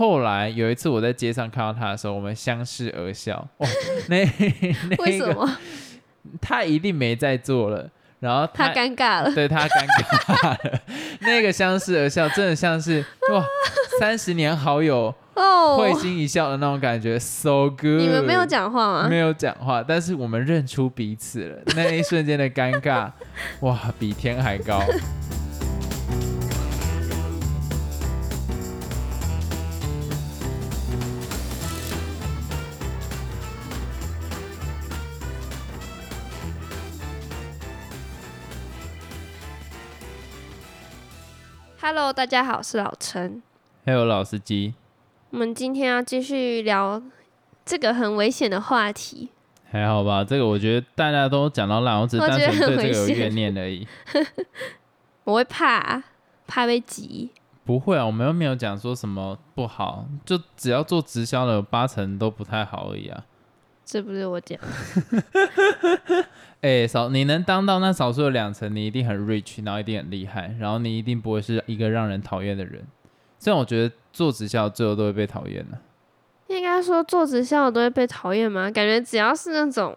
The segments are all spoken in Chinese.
后来有一次我在街上看到他的时候，我们相视而笑。哦，那 那个为什么他一定没在做了，然后他尴尬了？对他尴尬了，那个相视而笑，真的像是哇，三十年好友哦，会心一笑的那种感觉，so good。你们没有讲话吗？没有讲话，但是我们认出彼此了，那一瞬间的尴尬，哇，比天还高。Hello，大家好，我是老陈。Hello，老司机，我们今天要继续聊这个很危险的话题。还好吧？这个我觉得大家都讲到烂，我只是单我觉得纯对这个有怨念而已。我会怕，怕被挤。不会啊，我们又没有讲说什么不好，就只要做直销的八成都不太好而已啊。这不是我讲，哎、少你能当到那少数的两层，你一定很 rich，然后一定很厉害，然后你一定不会是一个让人讨厌的人。虽然我觉得做直销最后都会被讨厌的。应该说做直销的都会被讨厌吗？感觉只要是那种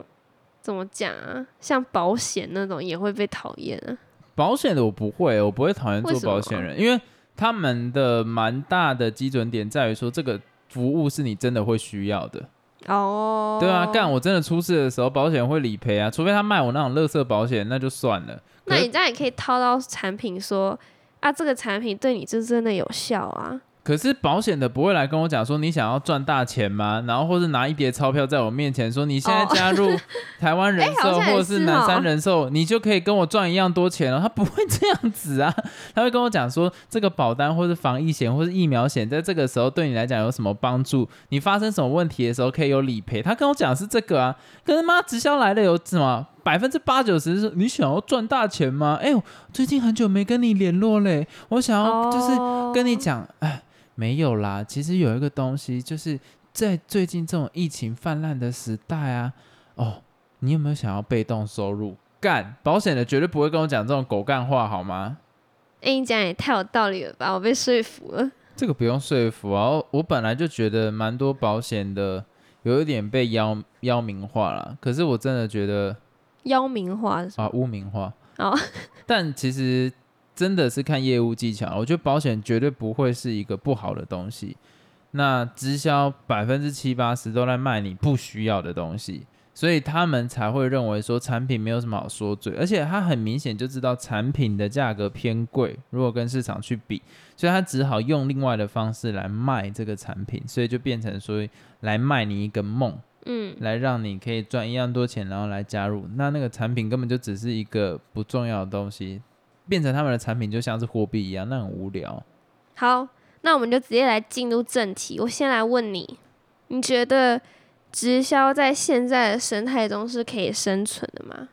怎么讲啊，像保险那种也会被讨厌啊。保险的我不会，我不会讨厌做保险人，因为他们的蛮大的基准点在于说这个服务是你真的会需要的。哦，对啊，干我真的出事的时候，保险会理赔啊，除非他卖我那种垃圾保险，那就算了。那你这样也可以套到产品说啊，这个产品对你是真的有效啊。可是保险的不会来跟我讲说你想要赚大钱吗？然后或是拿一叠钞票在我面前说你现在哦加入 台湾人寿或者是南山人寿，你就可以跟我赚一样多钱哦。他不会这样子啊，他会跟我讲说这个保单或是防疫险或是疫苗险，在这个时候对你来讲有什么帮助？你发生什么问题的时候可以有理赔。他跟我讲是这个啊，可是妈直销来的有什么？百分之八九十是你想要赚大钱吗？哎呦，最近很久没跟你联络嘞，我想要就是哦跟你讲，哎，没有啦。其实有一个东西，就是在最近这种疫情泛滥的时代啊，哦，你有没有想要被动收入？干保险的绝对不会跟我讲这种狗干话，好吗？哎、你讲也太有道理了吧，我被说服了。这个不用说服啊，我我本来就觉得蛮多保险的有一点被妖妖名化了，可是我真的觉得妖名化啊污名化哦，但其实真的是看业务技巧，我觉得保险绝对不会是一个不好的东西。那直销百分之七八十都在卖你不需要的东西，所以他们才会认为说产品没有什么好说嘴，而且他很明显就知道产品的价格偏贵，如果跟市场去比，所以他只好用另外的方式来卖这个产品，所以就变成说来卖你一个梦。嗯，来让你可以赚一样多钱，然后来加入。那那个产品根本就只是一个不重要的东西，变成他们的产品就像是货币一样，那很无聊。好，那我们就直接来进入正题。我先来问你，你觉得直销在现在的生态中是可以生存的吗？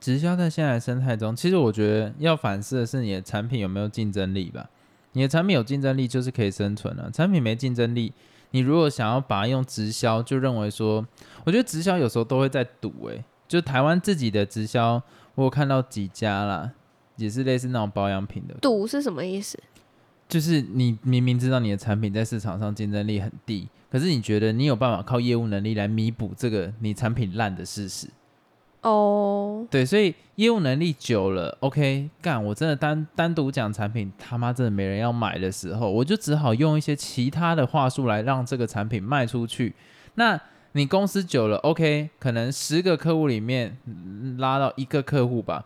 直销在现在的生态中，其实我觉得要反思的是你的产品有没有竞争力吧。你的产品有竞争力，就是可以生存了、产品没竞争力，你如果想要把它用直销，就认为说，我觉得直销有时候都会在赌，诶，就台湾自己的直销，我有看到几家啦，也是类似那种保养品的，赌是什么意思？就是你明明知道你的产品在市场上竞争力很低，可是你觉得你有办法靠业务能力来弥补这个你产品烂的事实。哦，对，所以业务能力久了，OK，干，我真的单单独讲产品，他妈真的没人要买的时候，我就只好用一些其他的话术来让这个产品卖出去。那你公司久了，OK，可能十个客户里面嗯拉到一个客户吧，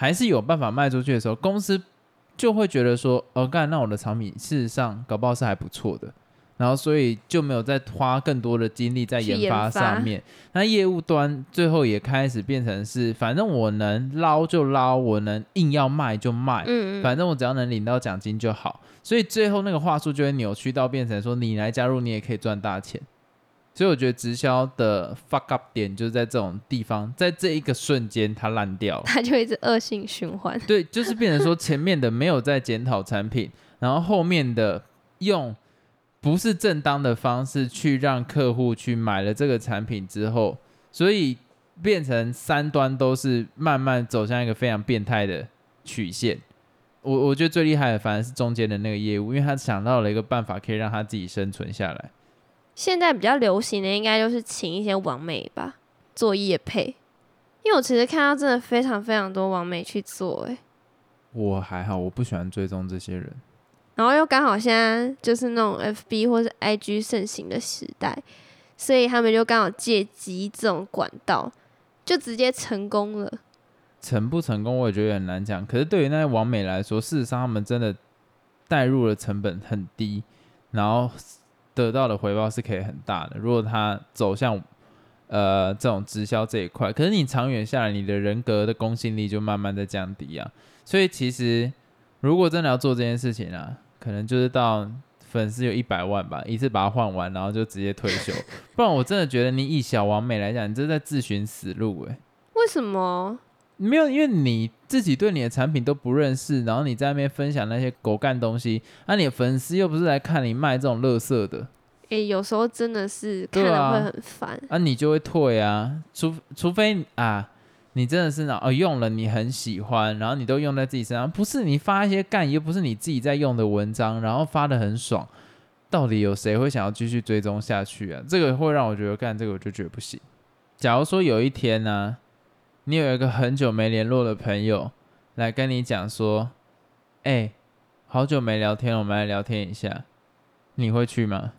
还是有办法卖出去的时候，公司就会觉得说，哦，干，那我的产品事实上搞不好是还不错的。然后，所以就没有再花更多的精力在研发上面。那业务端最后也开始变成是，反正我能捞就捞，我能硬要卖就卖，嗯，反正我只要能领到奖金就好。所以最后那个话术就会扭曲到变成说，你来加入你也可以赚大钱。所以我觉得直销的 fuck up 点就是在这种地方，在这一个瞬间它烂掉了。它就一直恶性循环。对，就是变成说前面的没有在检讨产品，然后后面的用不是正当的方式去让客户去买了这个产品之后，所以变成三端都是慢慢走向一个非常变态的曲线。我我觉得最厉害的反而是中间的那个业务，因为他想到了一个办法，可以让他自己生存下来。现在比较流行的应该就是请一些网美吧做夜配，因为我其实看到真的非常非常多网美去做、欸，我还好，我不喜欢追踪这些人。然后又刚好现在就是那种 FB 或是 IG 盛行的时代，所以他们就刚好借机这种管道，就直接成功了。成不成功，我也觉得很难讲。可是对于那些网美来说，事实上他们真的带入的成本很低，然后得到的回报是可以很大的。如果他走向呃这种直销这一块，可是你长远下来，你的人格的公信力就慢慢在降低啊。所以其实如果真的要做这件事情啊，可能就是到粉丝有一百万吧，一次把它换完，然后就直接退休。不然我真的觉得你以小王美来讲，你这是在自寻死路诶、为什么？没有，因为你自己对你的产品都不认识，然后你在那边分享那些狗干东西，那、你的粉丝又不是来看你卖这种垃圾的，诶、有时候真的是看了会很烦。啊，你就会退啊，除除非啊，你真的是那哦用了你很喜欢，然后你都用在自己身上，不是你发一些干又不是你自己在用的文章，然后发的很爽，到底有谁会想要继续追踪下去啊？这个会让我觉得干这个我就觉得不行。假如说有一天呢、你有一个很久没联络的朋友来跟你讲说，哎、好久没聊天了，我们来聊天一下，你会去吗？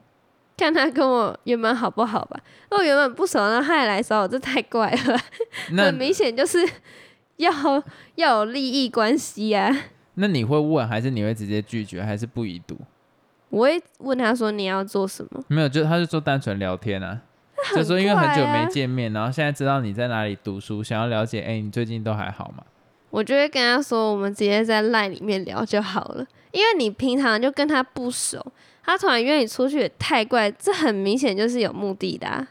看他跟我原本好不好吧？如果原本不熟，那他也来找我，这太怪了。那很明显就是要要有利益关系啊。那你会问，还是你会直接拒绝，还是不已读？我会问他说你要做什么，没有，就他就说单纯聊天啊，就说因为很久没见面，然后现在知道你在哪里读书，想要了解，哎、你最近都还好吗？我就会跟他说我们直接在 line 里面聊就好了，因为你平常就跟他不熟，他突然约你出去也太怪，这很明显就是有目的的、啊。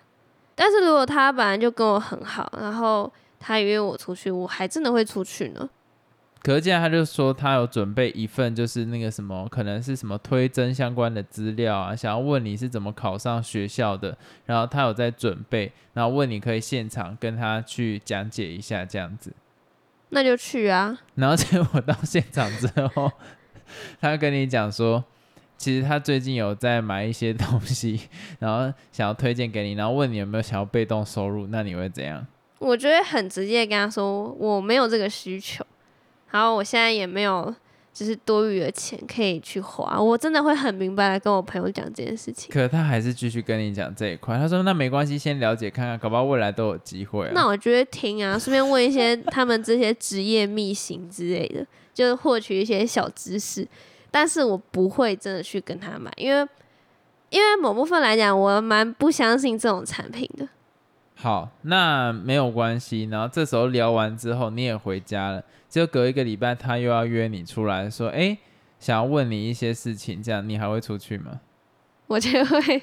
但是如果他本来就跟我很好，然后他约我出去，我还真的会出去呢。可是现在他就说他有准备一份，就是那个什么，可能是什么推甄相关的资料啊，想要问你是怎么考上学校的，然后他有在准备，然后问你可以现场跟他去讲解一下这样子。那就去啊，然后结果到现场之后，他跟你讲说，其实他最近有在买一些东西，然后想要推荐给你，然后问你有没有想要被动收入，那你会怎样？我就会很直接跟他说我没有这个需求，然后我现在也没有就是多余的钱可以去花，我真的会很明白的跟我朋友讲这件事情。可他还是继续跟你讲这一块，他说那没关系，先了解看看，搞不好未来都有机会、啊。那我就会听啊，顺便问一些他们这些职业秘辛之类的，就是获取一些小知识。但是我不会真的去跟他买，因为因为某部分来讲，我蛮不相信这种产品的。好，那没有关系。然后这时候聊完之后，你也回家了。就隔一个礼拜，他又要约你出来说，哎、想要问你一些事情，这样你还会出去吗？我就会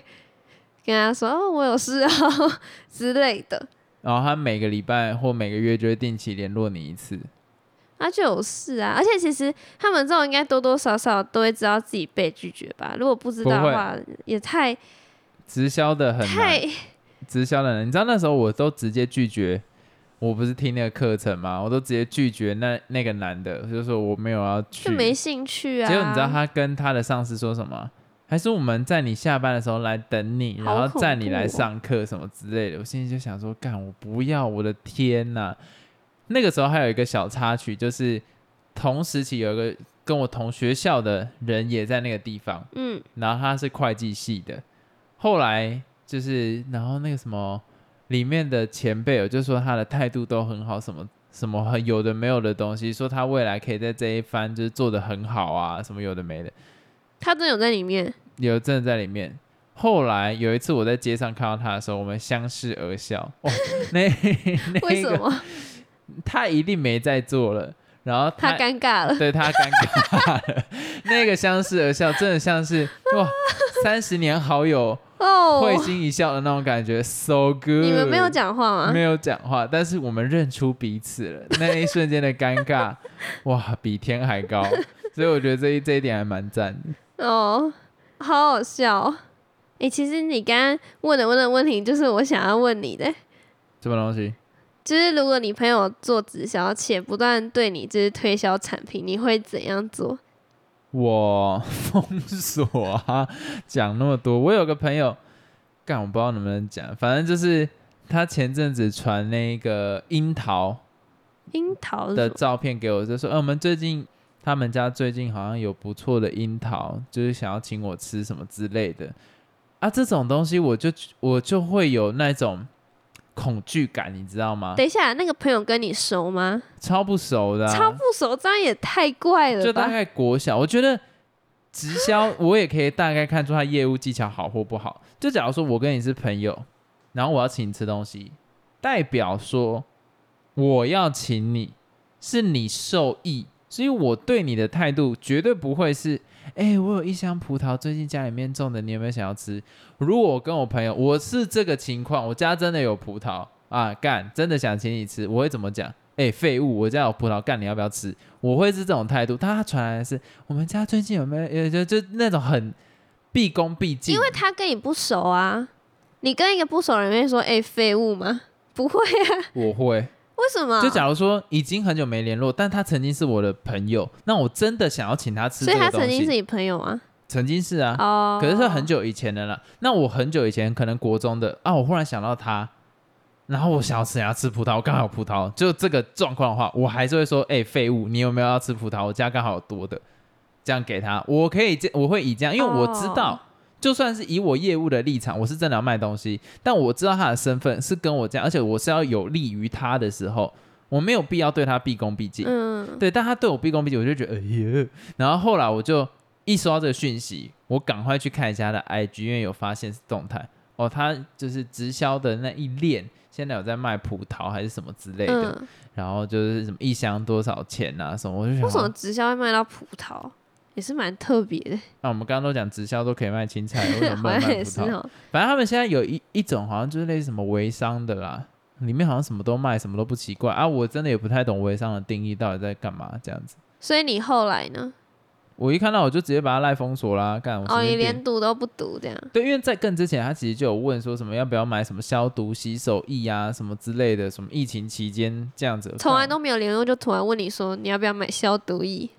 跟他说：“哦，我有事哦之类的。然后他每个礼拜或每个月就会定期联络你一次。”那就有事啊，而且其实他们这种应该多多少少都会知道自己被拒绝吧。如果不知道的话，也太直销的很，太直销的人，你知道那时候我都直接拒绝，我不是听那个课程吗？我都直接拒绝那那个男的，就说我没有要去，就没兴趣啊。结果你知道他跟他的上司说什么？还是我们在你下班的时候来等你，然后载你来上课什么之类的。我心里就想说，干我不要，我的天呐！那个时候还有一个小插曲，就是同时期有一个跟我同学校的人也在那个地方，嗯，然后他是会计系的，后来就是然后那个什么里面的前辈我就说他的态度都很好，什么什么很有的没有的东西，说他未来可以在这一番就是做的很好啊，什么有的没的，他真的有在里面。有真的在里面。后来有一次我在街上看到他的时候，我们相视而笑。哦，那 那个为什么？他一定没在做了，然后他尴尬了。对他尴尬了，那个相视而笑，真的像是哇，三十年好友哦，会心一笑的那种感觉，so good。你们没有讲话吗？没有讲话，但是我们认出彼此了，那一瞬间的尴尬，哇，比天还高。所以我觉得这一这一点还蛮赞的。哦，好好笑哦。诶，其实你刚刚问的问的问题，就是我想要问你的，什么东西？就是如果你朋友做直销且不断对你就是推销产品，你会怎样做？我封锁啊，讲那么多。我有个朋友，干我不知道能不能讲，反正就是他前阵子传那个樱桃樱桃的照片给我，就说，哎、我们最近他们家最近好像有不错的樱桃，就是想要请我吃什么之类的啊。这种东西我就我就会有那种恐惧感，你知道吗？等一下，那个朋友跟你熟吗？超不熟的、啊，超不熟，这样也太怪了吧？就大概国小，我觉得直销 我也可以大概看出他业务技巧好或不好。就假如说我跟你是朋友，然后我要请你吃东西，代表说我要请你是你受益，所以我对你的态度绝对不会是，哎、我有一箱葡萄，最近家里面种的，你有没有想要吃？如果我跟我朋友我是这个情况，我家真的有葡萄啊，干，真的想请你吃，我会怎么讲？哎、废物！我家有葡萄干，你要不要吃？我会是这种态度。但他传来的是我们家最近有没有呃就就那种很毕恭毕敬，因为他跟你不熟啊，你跟一个不熟的人会说：“哎、废物吗？”不会啊，我会。为什么？就假如说已经很久没联络，但他曾经是我的朋友，那我真的想要请他吃所以他。曾经是你朋友吗？曾经是啊，哦，可是是很久以前的了。那我很久以前可能国中的啊，我忽然想到他，然后我想要吃，想要吃葡萄，我刚好有葡萄，就这个状况的话，我还是会说，哎、废物，你有没有要吃葡萄？我家刚好有多的，这样给他，我可以这，我会以这样，因为我知道。哦就算是以我业务的立场，我是真的要卖东西，但我知道他的身份是跟我这样，而且我是要有利于他的时候，我没有必要对他毕恭毕敬。嗯，对，但他对我毕恭毕敬，我就觉得哎呀。然后后来我就一收到这个讯息，我赶快去看一下他的 IG，因为有发现是动态哦，他就是直销的那一链，现在有在卖葡萄还是什么之类的，嗯，然后就是什么一箱多少钱啊什么，我就想为什么，直销会卖到葡萄？也是蛮特别的，那、我们刚刚都讲直销都可以卖青菜，为什么卖葡萄？反正他们现在有一一种好像就是类似什么微商的啦，里面好像什么都卖，什么都不奇怪啊。我真的也不太懂微商的定义到底在干嘛这样子。所以你后来呢？我一看到我就直接把他赖封锁啦，干我哦，你连读都不读这样？对，因为在更之前，他其实就有问说什么要不要买什么消毒洗手液啊，什么之类的，什么疫情期间这样子。从来都没有联络，就突然问你说你要不要买消毒液？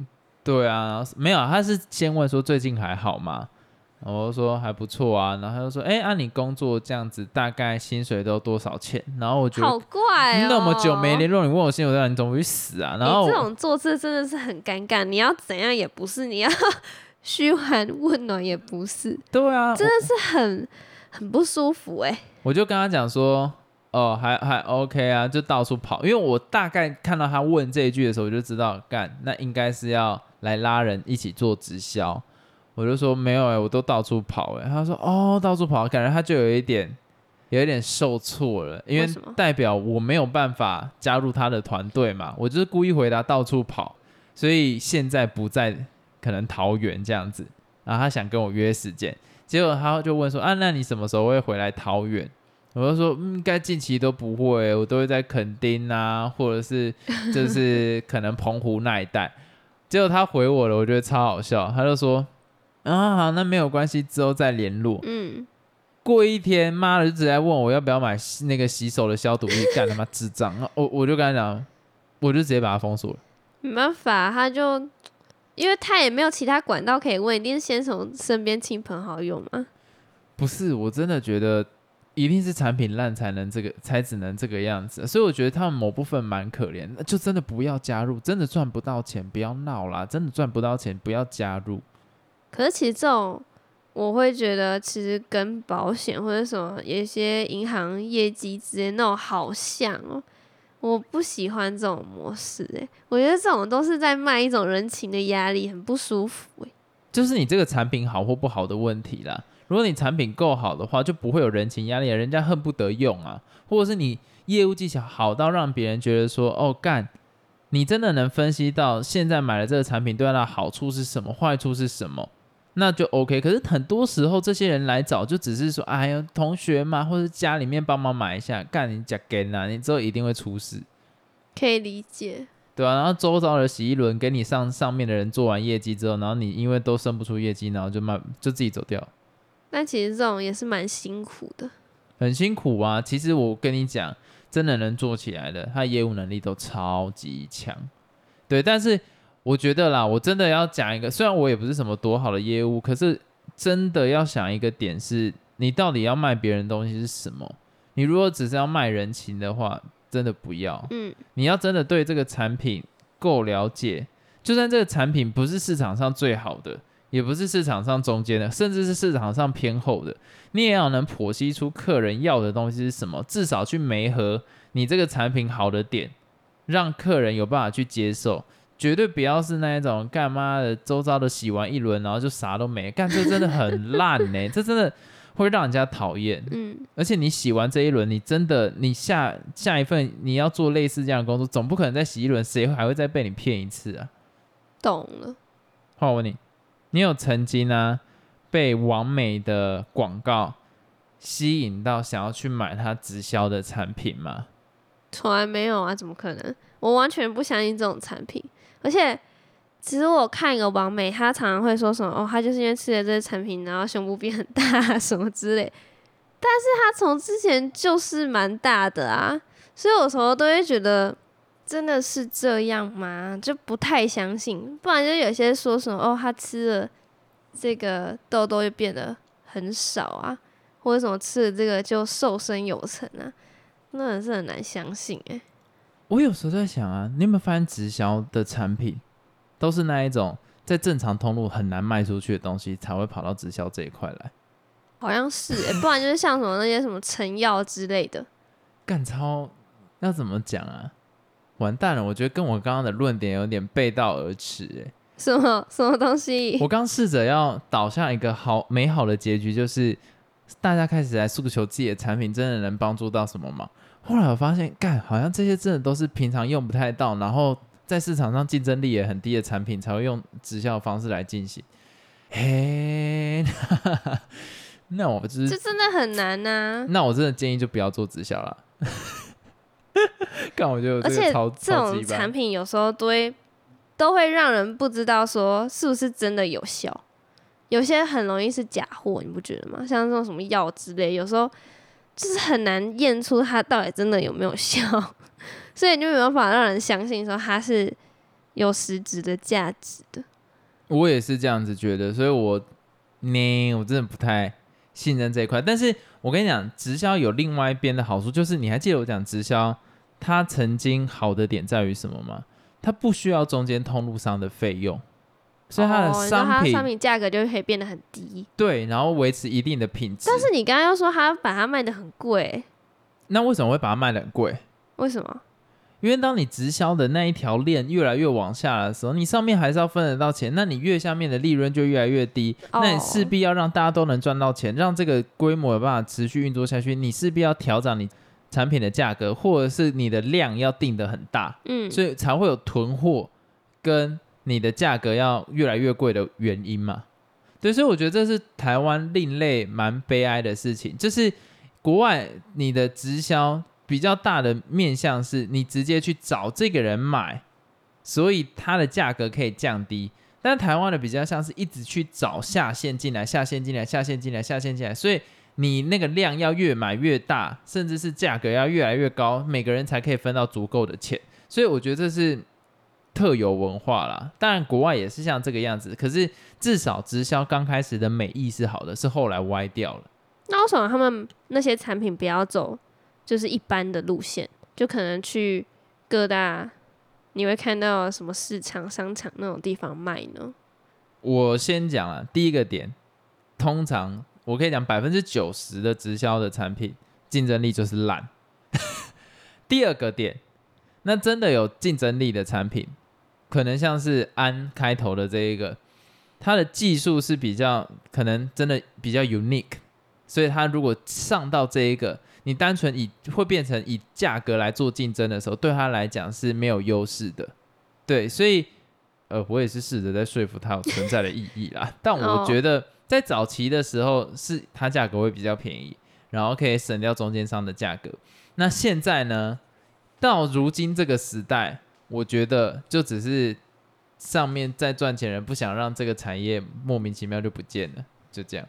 对啊，没有，他是先问说最近还好吗？然后说还不错啊，然后他就说，哎、按、你工作这样子，大概薪水都多少钱？然后我觉得好怪哦，那么久没联络，你问我薪水多少，你怎么会死啊？然后这种做事真的是很尴尬，你要怎样也不是，你要嘘寒问暖也不是，对啊，真的是很很不舒服哎、我就跟他讲说，哦，还还 OK 啊，就到处跑，因为我大概看到他问这一句的时候，我就知道，干，那应该是要来拉人一起做直销。我就说没有哎、我都到处跑哎、他说哦，到处跑，感觉他就有一点有一点受挫了，因为代表我没有办法加入他的团队嘛，我就是故意回答到处跑，所以现在不在可能桃园这样子，然后他想跟我约时间，结果他就问说啊，那你什么时候会回来桃园？我就说，嗯应该近期都不会，我都会在垦丁啊，或者是就是可能澎湖那一带。结果他回我了，我觉得超好笑，他就说，啊好，那没有关系，之后再联络。嗯，过一天，妈的就直接问我要不要买那个洗手的消毒液，干他妈智障！我我就跟他讲，我就直接把他封锁了。没办法，他就因为他也没有其他管道可以问，一定是先从身边亲朋好友嘛。不是，我真的觉得一定是产品烂才能这个，才只能这个样子。所以我觉得他们某部分蛮可怜，那就真的不要加入，真的赚不到钱，不要闹啦，真的赚不到钱，不要加入。可是其实这种，我会觉得其实跟保险或者什么有一些银行业绩之间那种好像哦。我不喜欢这种模式诶、我觉得这种都是在卖一种人情的压力，很不舒服诶、就是你这个产品好或不好的问题啦。如果你产品够好的话，就不会有人情压力，人家恨不得用啊，或者是你业务技巧好到让别人觉得说，哦干，你真的能分析到现在买了这个产品对他的好处是什么，坏处是什么，那就 OK。可是很多时候这些人来找，就只是说，哎呀，同学嘛，或者家里面帮忙买一下，干你假给啦，你之后一定会出事。可以理解。对啊，然后周遭的洗衣轮给你上上面的人做完业绩之后，然后你因为都生不出业绩，然后就慢就自己走掉，但其实这种也是蛮辛苦的。很辛苦啊。其实我跟你讲，真的能做起来的，他业务能力都超级强。对，但是我觉得啦，我真的要讲一个，虽然我也不是什么多好的业务，可是真的要想一个点是，你到底要卖别人东西是什么？你如果只是要卖人情的话，真的不要。嗯，你要真的对这个产品够了解，就算这个产品不是市场上最好的，也不是市场上中间的，甚至是市场上偏后的，你也要能剖析出客人要的东西是什么，至少去媒合你这个产品好的点，让客人有办法去接受。绝对不要是那一种干妈的周遭的洗完一轮，然后就啥都没干，这真的很 烂呢、这真的会让人家讨厌。嗯，而且你洗完这一轮，你真的你下下一份你要做类似这样的工作，总不可能再洗一轮，谁还会再被你骗一次啊？懂了。换我问你，你有曾经啊被完美的广告吸引到想要去买它直销的产品吗？从来没有啊，怎么可能？我完全不相信这种产品，而且其实我看一个网美，她常常会说什么哦，她就是因为吃了这些产品，然后胸部变很大什么之类，但是她从之前就是蛮大的啊，所以有时候都会觉得真的是这样吗？就不太相信，不然就有些说什么哦，他吃了这个痘痘就变得很少啊，或者什么吃了这个就瘦身有成啊。那也是很难相信哎、我有时候在想啊，你有没有发现直销的产品都是那一种在正常通路很难卖出去的东西，才会跑到直销这一块来？好像是哎、不然就是像什么那些什么成药之类的，干超要怎么讲啊？完蛋了，我觉得跟我刚刚的论点有点背道而驰哎、什么什么东西？我刚试着要导向一个好美好的结局，就是大家开始来诉求自己的产品真的能帮助到什么吗？后来我发现，干好像这些真的都是平常用不太到，然后在市场上竞争力也很低的产品才会用直销的方式来进行。嘿，那我就这，真的很难呐、那我真的建议就不要做直销了。干，我觉得而且这种产品有时候都会都会让人不知道说是不是真的有效，有些很容易是假货，你不觉得吗？像这种什么药之类，有时候就是很难验出它到底真的有没有效，所以你就没有办法让人相信说它是有实质的价值的。我也是这样子觉得，所以我呢，我真的不太信任这一块。但是我跟你讲，直销有另外一边的好处，就是你还记得我讲直销，它曾经好的点在于什么吗？它不需要中间通路商的费用，所以它的商品,、商品价格就可以变得很低。对，然后维持一定的品质。但是你刚刚又说它把它卖的很贵，那为什么会把它卖的很贵？为什么？因为当你直销的那一条链越来越往下的时候，你上面还是要分得到钱，那你越下面的利润就越来越低，哦那你势必要让大家都能赚到钱，让这个规模有办法持续运作下去，你势必要调整你产品的价格，或者是你的量要定得很大，嗯，所以才会有囤货跟你的价格要越来越贵的原因嘛。对，所以我觉得这是台湾另类蛮悲哀的事情，就是国外你的直销比较大的面向是你直接去找这个人买，所以它的价格可以降低。但台湾的比较像是一直去找下线进来，下线进来，下线进来，下线进来，所以你那个量要越买越大，甚至是价格要越来越高，每个人才可以分到足够的钱。所以我觉得这是特有文化啦。当然国外也是像这个样子，可是至少直销刚开始的美意是好的，是后来歪掉了。那为什么他们那些产品不要走就是一般的路线，就可能去各大你会看到什么市场、商场那种地方卖呢？我先讲了第一个点，通常我可以讲百分之九十的直销的产品竞争力就是烂。第二个点，那真的有竞争力的产品，可能像是安开头的这一个，它的技术是比较可能真的比较 unique，所以它如果上到这一个，你单纯以会变成以价格来做竞争的时候，对它来讲是没有优势的。对，所以呃，我也是试着在说服它有存在的意义啦。但我哦觉得在早期的时候，是它价格会比较便宜，然后可以省掉中间商的价格。那现在呢，到如今这个时代，我觉得就只是上面在赚钱人不想让这个产业莫名其妙就不见了，就这样。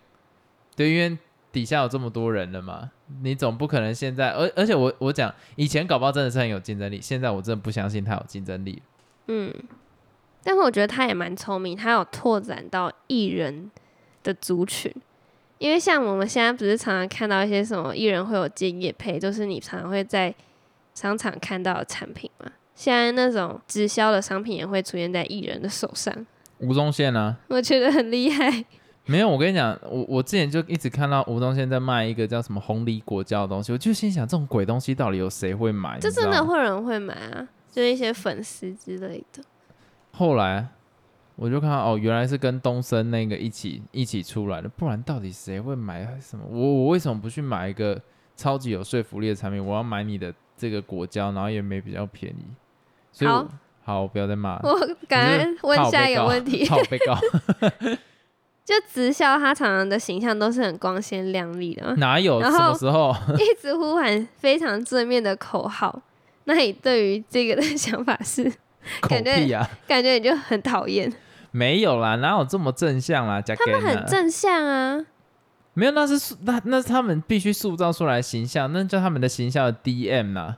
对，因为底下有这么多人了嘛，你总不可能现在，而而且我我讲以前搞不好真的是很有竞争力，现在我真的不相信他有竞争力。嗯，但是我觉得他也蛮聪明，他有拓展到艺人的族群，因为像我们现在不是常常看到一些什么艺人会有接业配，就是你常常会在商场看到的产品嘛。现在那种直销的商品也会出现在艺人的手上，吴宗宪呢？我觉得很厉害。没有，我跟你讲，我我之前就一直看到吴宗宪在卖一个叫什么红梨果胶的东西，我就心想这种鬼东西到底有谁会买？这真的会有人会买啊，就是一些粉丝之类的。后来我就看到哦，原来是跟东升那个一起一起出来的，不然到底谁会买什么？我我为什么不去买一个超级有说服力的产品？我要买你的这个果胶，然后也没比较便宜。所以好，好，不要再骂了。我感恩问下一个问题，好被告。就直销，他常常的形象都是很光鲜亮丽的嘛，哪有？什么时候？一直呼喊非常正面的口号。那你对于这个的想法是？感觉啊！感觉你就很讨厌。没有啦，哪有这么正向啦？他们很正向啊。没有，那是塑那那是他们必须塑造出来形象，那叫他们的形象的 DM 呐。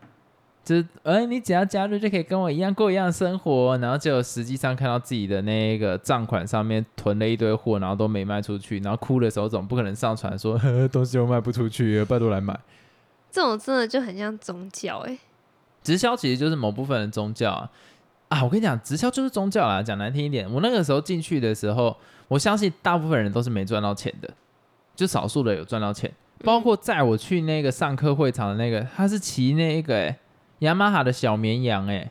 就是，哎，你只要加入就可以跟我一样过一样的生活，然后就实际上看到自己的那个账款上面囤了一堆货，然后都没卖出去，然后哭的时候总不可能上传说 东西又卖不出去，拜托来买。这种真的就很像宗教哎，直销其实就是某部分的宗教啊啊！我跟你讲，直销就是宗教啦。讲难听一点，我那个时候进去的时候，我相信大部分人都是没赚到钱的，就少数的有赚到钱。包括在我去那个上课会场的那个，他是骑那一个哎。雅马哈的小绵羊，哎，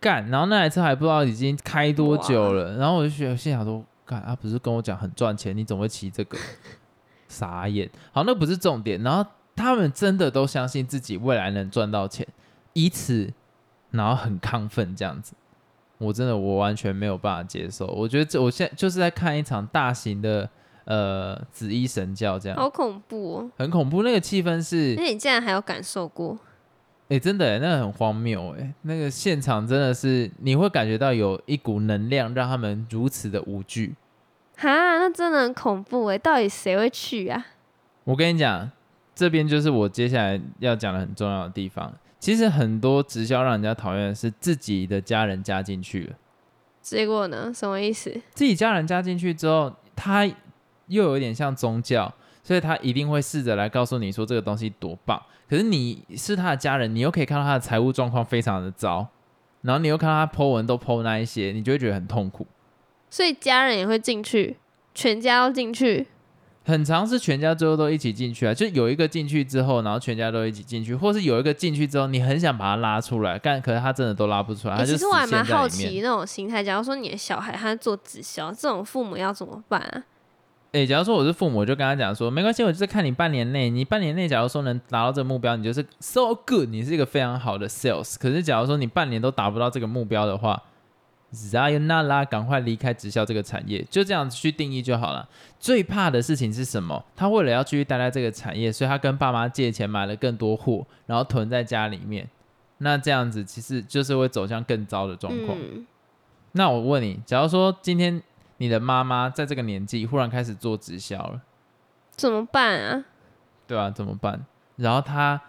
干，然后那台车还不知道已经开多久了，然后我就觉得心想说，干，他不是跟我讲很赚钱，你怎么会骑这个？傻眼。好，那不是重点。然后他们真的都相信自己未来能赚到钱，以此，然后很亢奋这样子。我真的我完全没有办法接受。我觉得这我现在就是在看一场大型的呃紫衣神教，这样好恐怖哦，很恐怖。那个气氛是，那你竟然还有感受过？哎，真的，那个很荒谬哎，那个现场真的是你会感觉到有一股能量让他们如此的无惧，哈，那真的很恐怖哎，到底谁会去啊？我跟你讲，这边就是我接下来要讲的很重要的地方。其实很多直销让人家讨厌的是自己的家人加进去了，结果呢？什么意思？自己家人加进去之后，他又有点像宗教。所以他一定会试着来告诉你说这个东西多棒，可是你是他的家人，你又可以看到他的财务状况非常的糟，然后你又看到他 po 文都 po 那一些，你就会觉得很痛苦。所以家人也会进去，全家都进去，很长是全家最后都一起进去啊，就有一个进去之后，然后全家都一起进去，或是有一个进去之后，你很想把他拉出来，但可是他真的都拉不出来，其实我还蛮好奇那种心态，假如说你的小孩他做直销，这种父母要怎么办啊？哎，假如说我是父母，我就跟他讲说，没关系，我就是看你半年内，你半年内假如说能达到这个目标，你就是 so good，你是一个非常好的 sales。可是假如说你半年都达不到这个目标的话，Zayonara，赶快离开直销这个产业，就这样去定义就好了。最怕的事情是什么？他为了要继续待在这个产业，所以他跟爸妈借钱买了更多货，然后囤在家里面。那这样子其实就是会走向更糟的状况。那我问你，假如说今天。你的妈妈在这个年纪忽然开始做直销了，怎么办啊？对啊，怎么办？然后她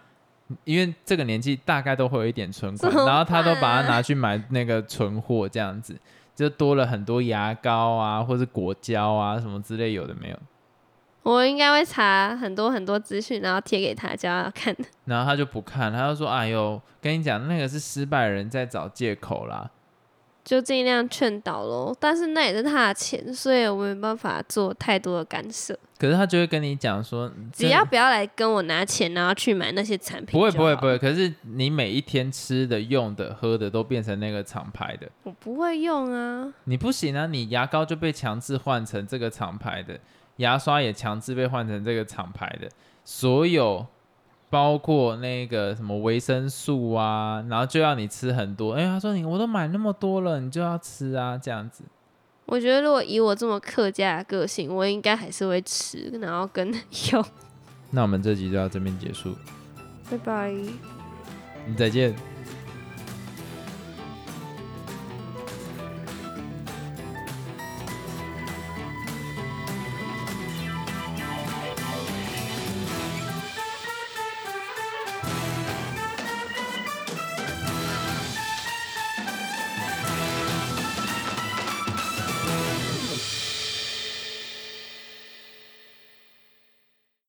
因为这个年纪大概都会有一点存款，然后他都把它拿去买那个存货，这样子就多了很多牙膏啊，或是果胶啊什么之类，有的没有？我应该会查很多很多资讯，然后贴给他，叫他看。然后他就不看，他就说：“哎呦，跟你讲，那个是失败人在找借口啦。”就尽量劝导喽，但是那也是他的钱，所以我没办法做太多的干涉。可是他就会跟你讲说，只要不要来跟我拿钱，然后去买那些产品。不会不会不会，可是你每一天吃的、用的、喝的都变成那个厂牌的。我不会用啊，你不行啊，你牙膏就被强制换成这个厂牌的，牙刷也强制被换成这个厂牌的，所有。包括那个什么维生素啊，然后就要你吃很多。哎，他说你我都买那么多了，你就要吃啊，这样子。我觉得如果以我这么客家的个性，我应该还是会吃，然后跟 用。那我们这集就到这边结束，拜拜，再见。